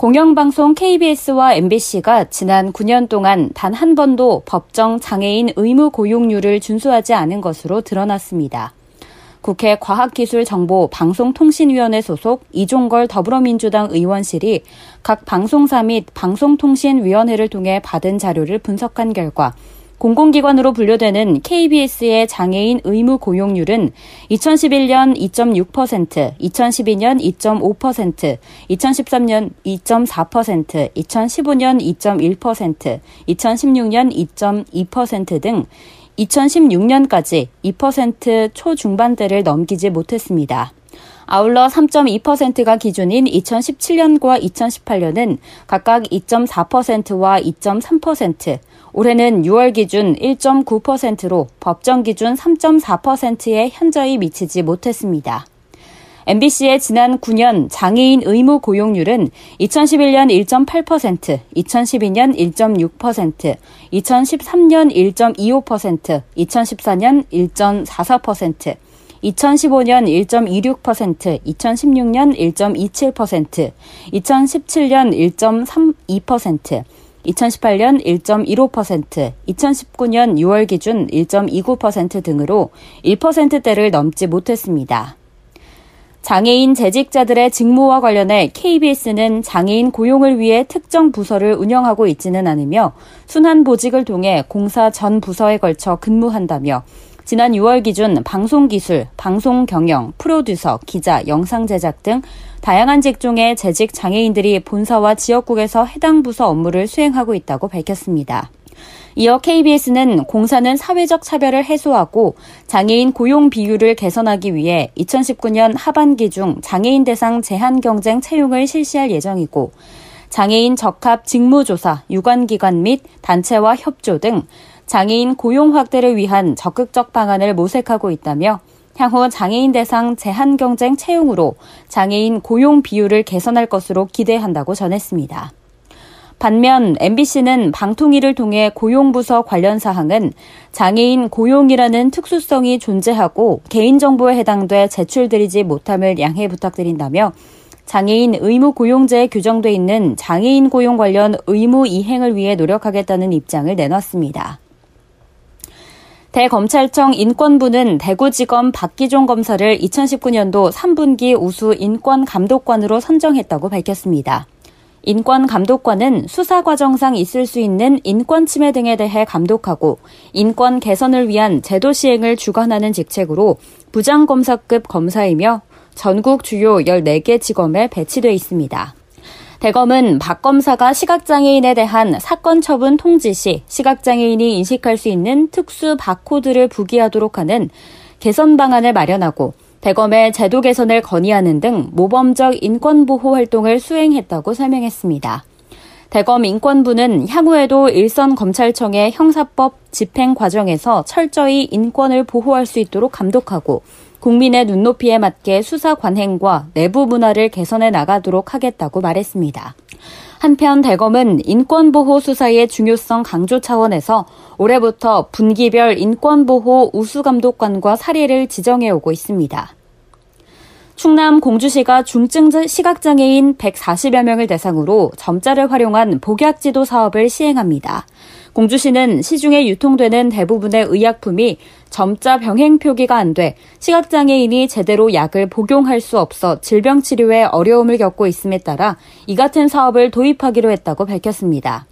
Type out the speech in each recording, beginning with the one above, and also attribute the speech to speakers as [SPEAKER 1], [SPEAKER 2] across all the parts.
[SPEAKER 1] 공영방송 KBS와 MBC가 지난 9년 동안 단 한 번도 법정 장애인 의무 고용률을 준수하지 않은 것으로 드러났습니다. 국회 과학기술정보방송통신위원회 소속 이종걸 더불어민주당 의원실이 각 방송사 및 방송통신위원회를 통해 받은 자료를 분석한 결과 공공기관으로 분류되는 KBS의 장애인 의무 고용률은 2011년 2.6%, 2012년 2.5%, 2013년 2.4%, 2015년 2.1%, 2016년 2.2%등 2016년까지 2% 초중반대를 넘기지 못했습니다. 아울러 3.2%가 기준인 2017년과 2018년은 각각 2.4%와 2.3%, 올해는 6월 기준 1.9%로 법정 기준 3.4%에 현저히 미치지 못했습니다. MBC의 지난 9년 장애인 의무 고용률은 2011년 1.8%, 2012년 1.6%, 2013년 1.25%, 2014년 1.44%, 2015년 1.26%, 2016년 1.27%, 2017년 1.32%, 2018년 1.15%, 2019년 6월 기준 1.29% 등으로 1%대를 넘지 못했습니다. 장애인 재직자들의 직무와 관련해 KBS는 장애인 고용을 위해 특정 부서를 운영하고 있지는 않으며 순환 보직을 통해 공사 전 부서에 걸쳐 근무한다며 지난 6월 기준 방송기술, 방송경영, 프로듀서, 기자, 영상 제작 등 다양한 직종의 재직 장애인들이 본사와 지역국에서 해당 부서 업무를 수행하고 있다고 밝혔습니다. 이어 KBS는 공사는 사회적 차별을 해소하고 장애인 고용 비율을 개선하기 위해 2019년 하반기 중 장애인 대상 제한 경쟁 채용을 실시할 예정이고 장애인 적합 직무조사, 유관기관 및 단체와 협조 등 장애인 고용 확대를 위한 적극적 방안을 모색하고 있다며 향후 장애인 대상 제한 경쟁 채용으로 장애인 고용 비율을 개선할 것으로 기대한다고 전했습니다. 반면 MBC는 방통위를 통해 고용부서 관련 사항은 장애인 고용이라는 특수성이 존재하고 개인정보에 해당돼 제출드리지 못함을 양해 부탁드린다며 장애인 의무 고용제에 규정돼 있는 장애인 고용 관련 의무 이행을 위해 노력하겠다는 입장을 내놨습니다. 대검찰청 인권부는 대구지검 박기종 검사를 2019년도 3분기 우수 인권감독관으로 선정했다고 밝혔습니다. 인권감독관은 수사 과정상 있을 수 있는 인권 침해 등에 대해 감독하고 인권 개선을 위한 제도 시행을 주관하는 직책으로 부장검사급 검사이며 전국 주요 14개 지검에 배치돼 있습니다. 대검은 박 검사가 시각장애인에 대한 사건 처분 통지 시 시각장애인이 인식할 수 있는 특수 바코드를 부기하도록 하는 개선 방안을 마련하고 대검의 제도 개선을 건의하는 등 모범적 인권보호 활동을 수행했다고 설명했습니다. 대검 인권부는 향후에도 일선 검찰청의 형사법 집행 과정에서 철저히 인권을 보호할 수 있도록 감독하고 국민의 눈높이에 맞게 수사 관행과 내부 문화를 개선해 나가도록 하겠다고 말했습니다. 한편 대검은 인권보호 수사의 중요성 강조 차원에서 올해부터 분기별 인권보호 우수감독관과 사례를 지정해 오고 있습니다. 충남 공주시가 중증 시각장애인 140여 명을 대상으로 점자를 활용한 복약지도 사업을 시행합니다. 공주시는 시중에 유통되는 대부분의 의약품이 점자 병행 표기가 안 돼 시각장애인이 제대로 약을 복용할 수 없어 질병 치료에 어려움을 겪고 있음에 따라 이 같은 사업을 도입하기로 했다고 밝혔습니다.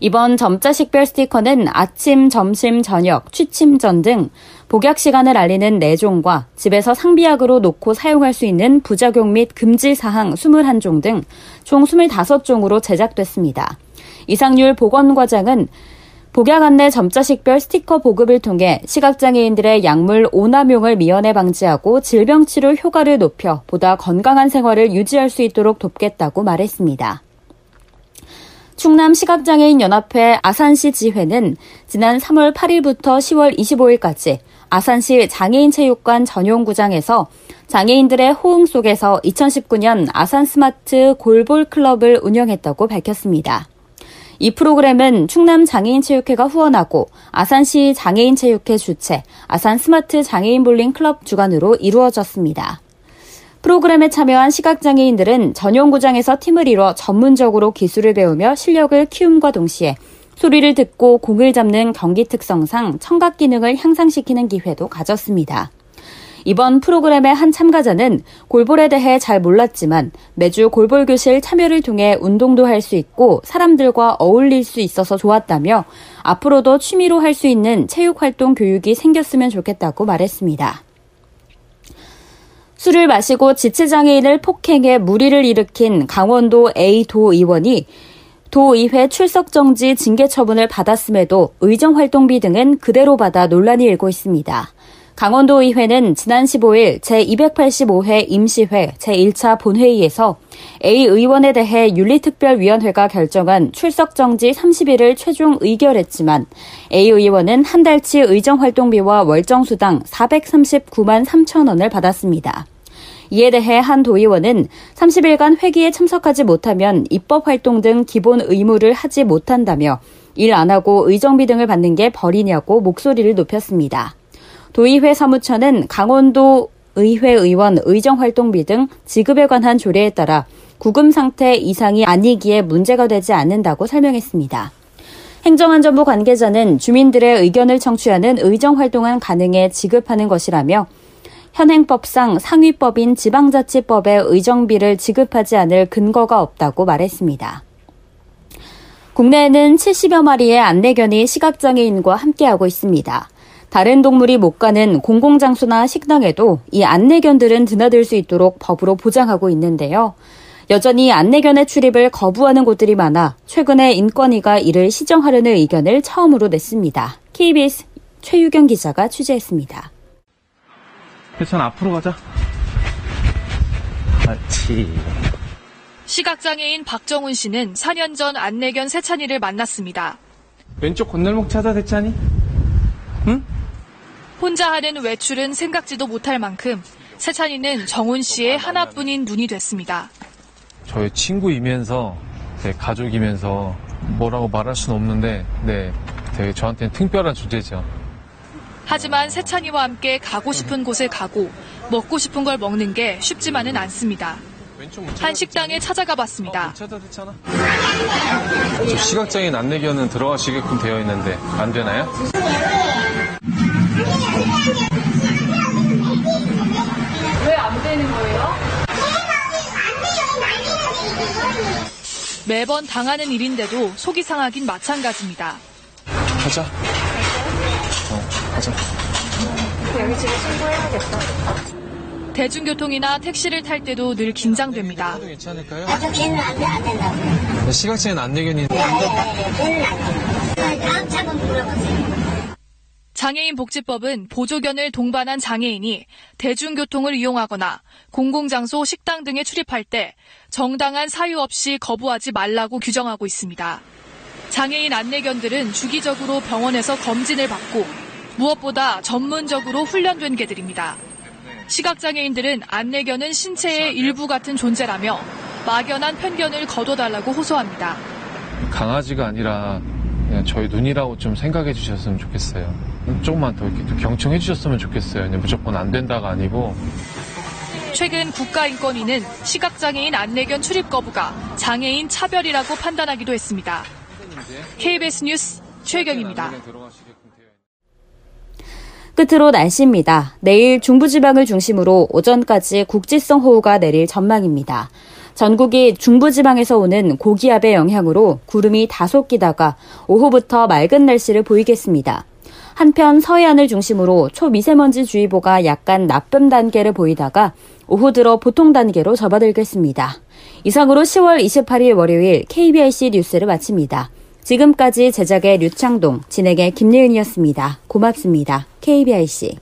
[SPEAKER 1] 이번 점자 식별 스티커는 아침, 점심, 저녁, 취침 전 등 복약 시간을 알리는 4종과 집에서 상비약으로 놓고 사용할 수 있는 부작용 및 금지 사항 21종 등 총 25종으로 제작됐습니다. 이상률 보건과장은 복약 안내 점자 식별 스티커 보급을 통해 시각장애인들의 약물 오남용을 미연에 방지하고 질병 치료 효과를 높여 보다 건강한 생활을 유지할 수 있도록 돕겠다고 말했습니다. 충남 시각장애인 연합회 아산시 지회는 지난 3월 8일부터 10월 25일까지 아산시 장애인 체육관 전용구장에서 장애인들의 호응 속에서 2019년 아산 스마트 골볼 클럽을 운영했다고 밝혔습니다. 이 프로그램은 충남 장애인 체육회가 후원하고 아산시 장애인 체육회 주최 아산 스마트 장애인 골볼 클럽 주관으로 이루어졌습니다. 프로그램에 참여한 시각장애인들은 전용구장에서 팀을 이뤄 전문적으로 기술을 배우며 실력을 키움과 동시에 소리를 듣고 공을 잡는 경기 특성상 청각 기능을 향상시키는 기회도 가졌습니다. 이번 프로그램의 한 참가자는 골볼에 대해 잘 몰랐지만 매주 골볼 교실 참여를 통해 운동도 할 수 있고 사람들과 어울릴 수 있어서 좋았다며 앞으로도 취미로 할 수 있는 체육 활동 교육이 생겼으면 좋겠다고 말했습니다. 술을 마시고 지체장애인을 폭행해 무리를 일으킨 강원도 A 도의원이 도의회 출석 정지 징계 처분을 받았음에도 의정활동비 등은 그대로 받아 논란이 일고 있습니다. 강원도의회는 지난 15일 제285회 임시회 제1차 본회의에서 A 의원에 대해 윤리특별위원회가 결정한 출석정지 30일을 최종 의결했지만 A 의원은 한 달치 의정활동비와 월정수당 439만 3천 원을 받았습니다. 이에 대해 한 도의원은 30일간 회기에 참석하지 못하면 입법활동 등 기본 의무를 하지 못한다며 일 안 하고 의정비 등을 받는 게 벌이냐고 목소리를 높였습니다. 도의회 사무처는 강원도 의회 의원 의정 활동비 등 지급에 관한 조례에 따라 구금 상태 이상이 아니기에 문제가 되지 않는다고 설명했습니다. 행정안전부 관계자는 주민들의 의견을 청취하는 의정 활동은 가능해 지급하는 것이라며 현행법상 상위법인 지방자치법에 의정비를 지급하지 않을 근거가 없다고 말했습니다. 국내에는 70여 마리의 안내견이 시각장애인과 함께하고 있습니다. 다른 동물이 못 가는 공공장소나 식당에도 이 안내견들은 드나들 수 있도록 법으로 보장하고 있는데요. 여전히 안내견의 출입을 거부하는 곳들이 많아 최근에 인권위가 이를 시정하려는 의견을 처음으로 냈습니다. KBS 최유경 기자가 취재했습니다.
[SPEAKER 2] 괜찮아, 앞으로 가자. 그렇지.
[SPEAKER 3] 시각장애인 박정훈 씨는 4년 전 안내견 세찬이를 만났습니다.
[SPEAKER 2] 왼쪽 건널목 찾아, 세찬이? 응?
[SPEAKER 3] 혼자 하는 외출은 생각지도 못할 만큼 세찬이는 정훈 씨의 하나뿐인 눈이 됐습니다.
[SPEAKER 4] 저의 친구이면서 네, 가족이면서 뭐라고 말할 수는 없는데 네, 되게 저한테는 특별한 존재죠.
[SPEAKER 3] 하지만 세찬이와 함께 가고 싶은 곳에 가고 먹고 싶은 걸 먹는 게 쉽지만은 않습니다. 한 식당에 찾아가 봤습니다.
[SPEAKER 4] 저 시각장애인 안내견은 들어가시게끔 되어 있는데 안 되나요?
[SPEAKER 3] 매번 당하는 일인데도 속이 상하긴 마찬가지입니다.
[SPEAKER 4] 가자. 어, 가자.
[SPEAKER 3] 대중교통이나 택시를 탈 때도 늘 긴장됩니다.
[SPEAKER 4] 괜찮을까요?
[SPEAKER 5] 저 걔는 안, 돼, 된다고. 된다. 걔는 안 된다. 다음 차번 물어보세요.
[SPEAKER 3] 장애인 복지법은 보조견을 동반한 장애인이 대중교통을 이용하거나 공공장소 식당 등에 출입할 때 정당한 사유 없이 거부하지 말라고 규정하고 있습니다. 장애인 안내견들은 주기적으로 병원에서 검진을 받고 무엇보다 전문적으로 훈련된 개들입니다. 시각장애인들은 안내견은 신체의 일부 같은 존재라며 막연한 편견을 거둬달라고 호소합니다.
[SPEAKER 4] 강아지가 아니라 그냥 저희 눈이라고 좀 생각해 주셨으면 좋겠어요. 조금만 더 이렇게 또 경청해 주셨으면 좋겠어요. 그냥 무조건 안 된다가 아니고
[SPEAKER 3] 최근 국가인권위는 시각장애인 안내견 출입 거부가 장애인 차별이라고 판단하기도 했습니다. KBS 뉴스 최경입니다.
[SPEAKER 1] 끝으로 날씨입니다. 내일 중부지방을 중심으로 오전까지 국지성 호우가 내릴 전망입니다. 전국이 중부지방에서 오는 고기압의 영향으로 구름이 다소 끼다가 오후부터 맑은 날씨를 보이겠습니다. 한편 서해안을 중심으로 초미세먼지 주의보가 약간 나쁨 단계를 보이다가 오후 들어 보통 단계로 접어들겠습니다. 이상으로 10월 28일 월요일 KBIC 뉴스를 마칩니다. 지금까지 제작의 류창동, 진행의 김예은이었습니다. 고맙습니다. KBIC.